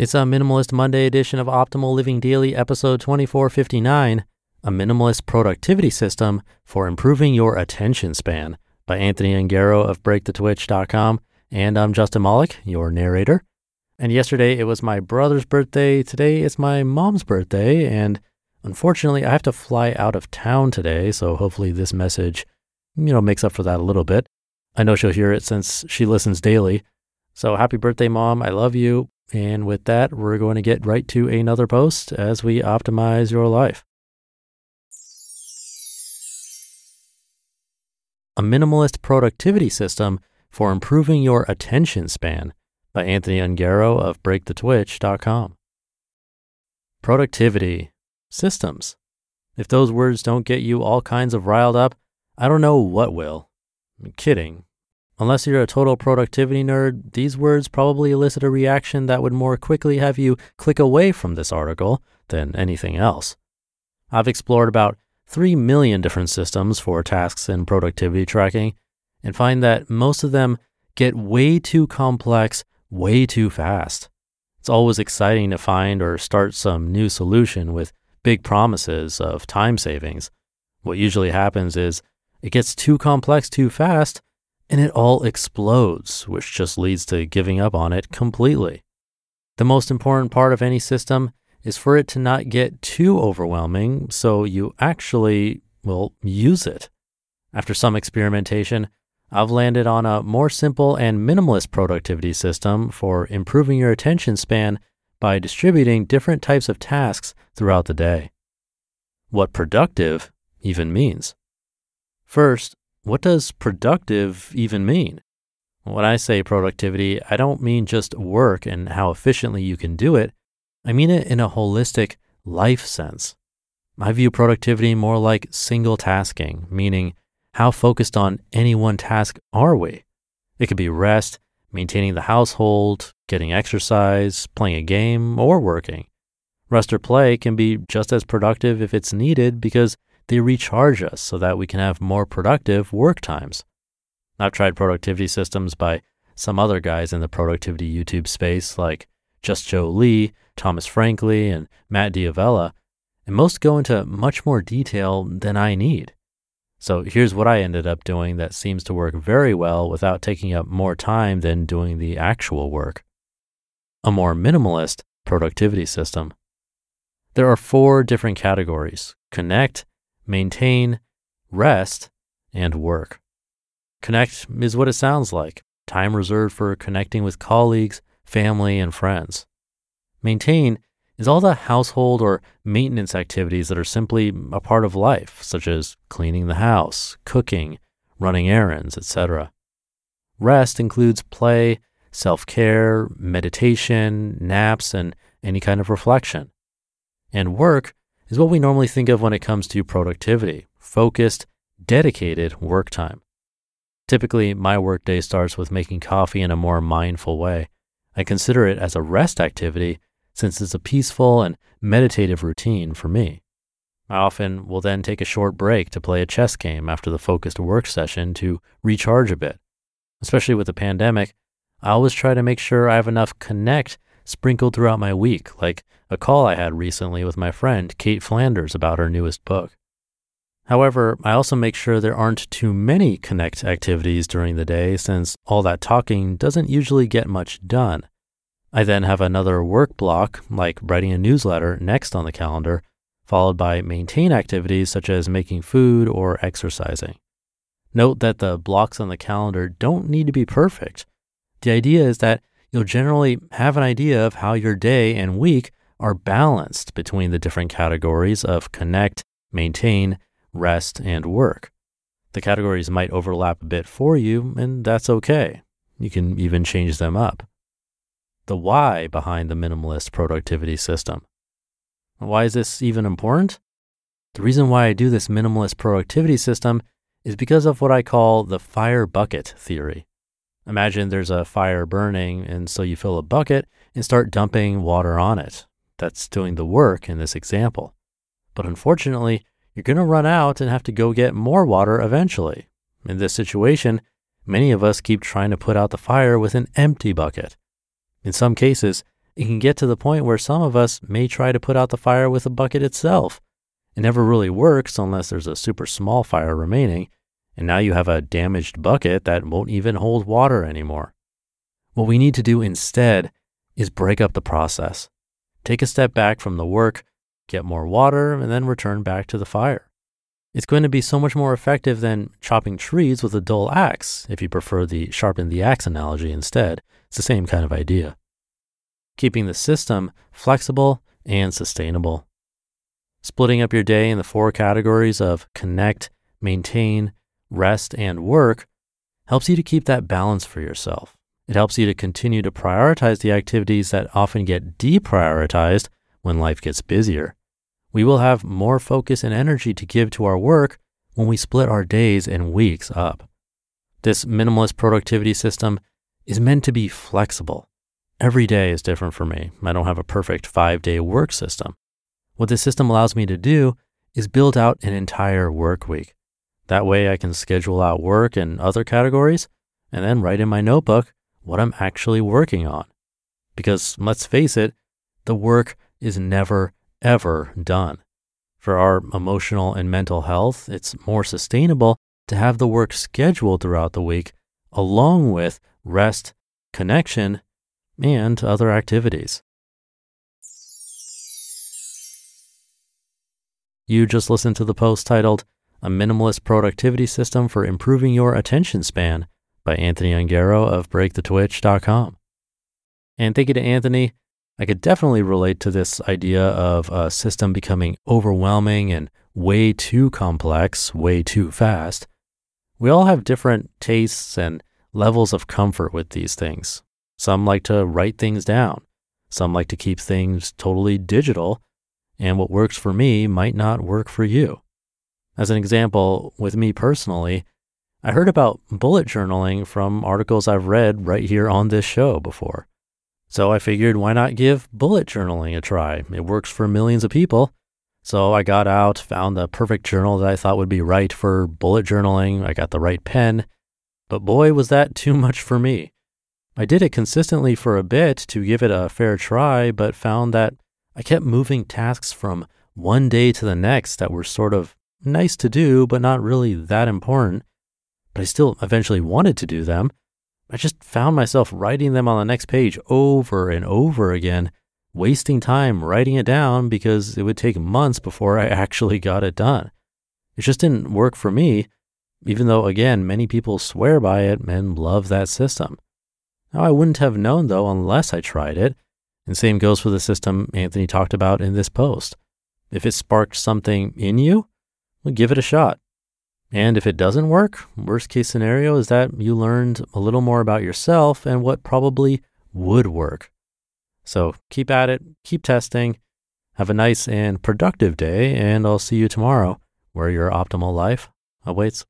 It's a Minimalist Monday edition of Optimal Living Daily, episode 2459 A Minimalist Productivity System for Improving Your Attention Span by Anthony Ongaro of BreakTheTwitch.com. And I'm Justin Malik, your narrator. And yesterday it was my brother's birthday. Today it's my mom's birthday. And unfortunately, I have to fly out of town today. So hopefully this message, you know, makes up for that a little bit. I know she'll hear it since she listens daily. So happy birthday, mom. I love you. And with that, we're going to get right to another post as we optimize your life. A Minimalist Productivity System for Improving Your Attention Span by Anthony Ongaro of BreakTheTwitch.com. Productivity, systems. If those words don't get you all kinds of riled up, I don't know what will. I'm kidding. Unless you're a total productivity nerd, these words probably elicit a reaction that would more quickly have you click away from this article than anything else. I've explored about 3 million different systems for tasks and productivity tracking and find that most of them get way too complex way too fast. It's always exciting to find or start some new solution with big promises of time savings. What usually happens is it gets too complex too fast and it all explodes, which just leads to giving up on it completely. The most important part of any system is for it to not get too overwhelming so you actually will use it. After some experimentation, I've landed on a more simple and minimalist productivity system for improving your attention span by distributing different types of tasks throughout the day. What productive even means. First, what does productive even mean? When I say productivity, I don't mean just work and how efficiently you can do it. I mean it in a holistic life sense. I view productivity more like single tasking, meaning how focused on any one task are we? It could be rest, maintaining the household, getting exercise, playing a game, or working. Rest or play can be just as productive if it's needed because they recharge us so that we can have more productive work times. I've tried productivity systems by some other guys in the productivity YouTube space like Just Joe Lee, Thomas Frankly, and Matt D'Avella, and most go into much more detail than I need. So here's what I ended up doing that seems to work very well without taking up more time than doing the actual work. A more minimalist productivity system. There are four different categories connect, maintain, rest, and work. Connect is what it sounds like time reserved for connecting with colleagues, family, and friends. Maintain is all the household or maintenance activities that are simply a part of life, such as cleaning the house, cooking, running errands, etc. Rest includes play, self care, meditation, naps, and any kind of reflection. And work is what we normally think of when it comes to productivity, focused, dedicated work time. Typically, my workday starts with making coffee in a more mindful way. I consider it as a rest activity since it's a peaceful and meditative routine for me. I often will then take a short break to play a chess game after the focused work session to recharge a bit. Especially with the pandemic, I always try to make sure I have enough connect sprinkled throughout my week, like a call I had recently with my friend Cait Flanders about her newest book. However, I also make sure there aren't too many connect activities during the day since all that talking doesn't usually get much done. I then have another work block, like writing a newsletter, next on the calendar, followed by maintain activities such as making food or exercising. Note that the blocks on the calendar don't need to be perfect. The idea is that you'll generally have an idea of how your day and week are balanced between the different categories of connect, maintain, rest, and work. The categories might overlap a bit for you, and that's okay. You can even change them up. The why behind the minimalist productivity system. Why is this even important? The reason why I do this minimalist productivity system is because of what I call the fire bucket theory. Imagine there's a fire burning, and so you fill a bucket and start dumping water on it. That's doing the work in this example. But unfortunately, you're going to run out and have to go get more water eventually. In this situation, many of us keep trying to put out the fire with an empty bucket. In some cases, it can get to the point where some of us may try to put out the fire with a bucket itself. It never really works unless there's a super small fire remaining, and now you have a damaged bucket that won't even hold water anymore. What we need to do instead is break up the process. Take a step back from the work, get more water, and then return back to the fire. It's going to be so much more effective than chopping trees with a dull axe, if you prefer the sharpen the axe analogy instead. It's the same kind of idea. Keeping the system flexible and sustainable. Splitting up your day in the four categories of connect, maintain, rest, and work helps you to keep that balance for yourself. It helps you to continue to prioritize the activities that often get deprioritized when life gets busier. We will have more focus and energy to give to our work when we split our days and weeks up. This minimalist productivity system is meant to be flexible. Every day is different for me. I don't have a perfect five day work system. What this system allows me to do is build out an entire work week. That way I can schedule out work in other categories and then write in my notebook what I'm actually working on. Because let's face it, the work is never, ever done. For our emotional and mental health, it's more sustainable to have the work scheduled throughout the week, along with rest, connection, and other activities. You just listened to the post titled A Minimalist Productivity System for Improving Your Attention Span by Anthony Ongaro of breakthetwitch.com. And thank you to Anthony. I could definitely relate to this idea of a system becoming overwhelming and way too complex, way too fast. We all have different tastes and levels of comfort with these things. Some like to write things down. Some like to keep things totally digital. And what works for me might not work for you. As an example, with me personally, I heard about bullet journaling from articles I've read right here on this show before. So I figured why not give bullet journaling a try? It works for millions of people. So I got out, found the perfect journal that I thought would be right for bullet journaling. I got the right pen. But boy, was that too much for me. I did it consistently for a bit to give it a fair try, but found that I kept moving tasks from one day to the next that were sort of nice to do, but not really that important but I still eventually wanted to do them. I just found myself writing them on the next page over and over again, wasting time writing it down because it would take months before I actually got it done. It just didn't work for me, even though, again, many people swear by it and love that system. Now, I wouldn't have known though unless I tried it. And same goes for the system Anthony talked about in this post. If it sparked something in you, well, give it a shot. And if it doesn't work, worst case scenario is that you learned a little more about yourself and what probably would work. So keep at it, keep testing. Have a nice and productive day, and I'll see you tomorrow where your optimal life awaits.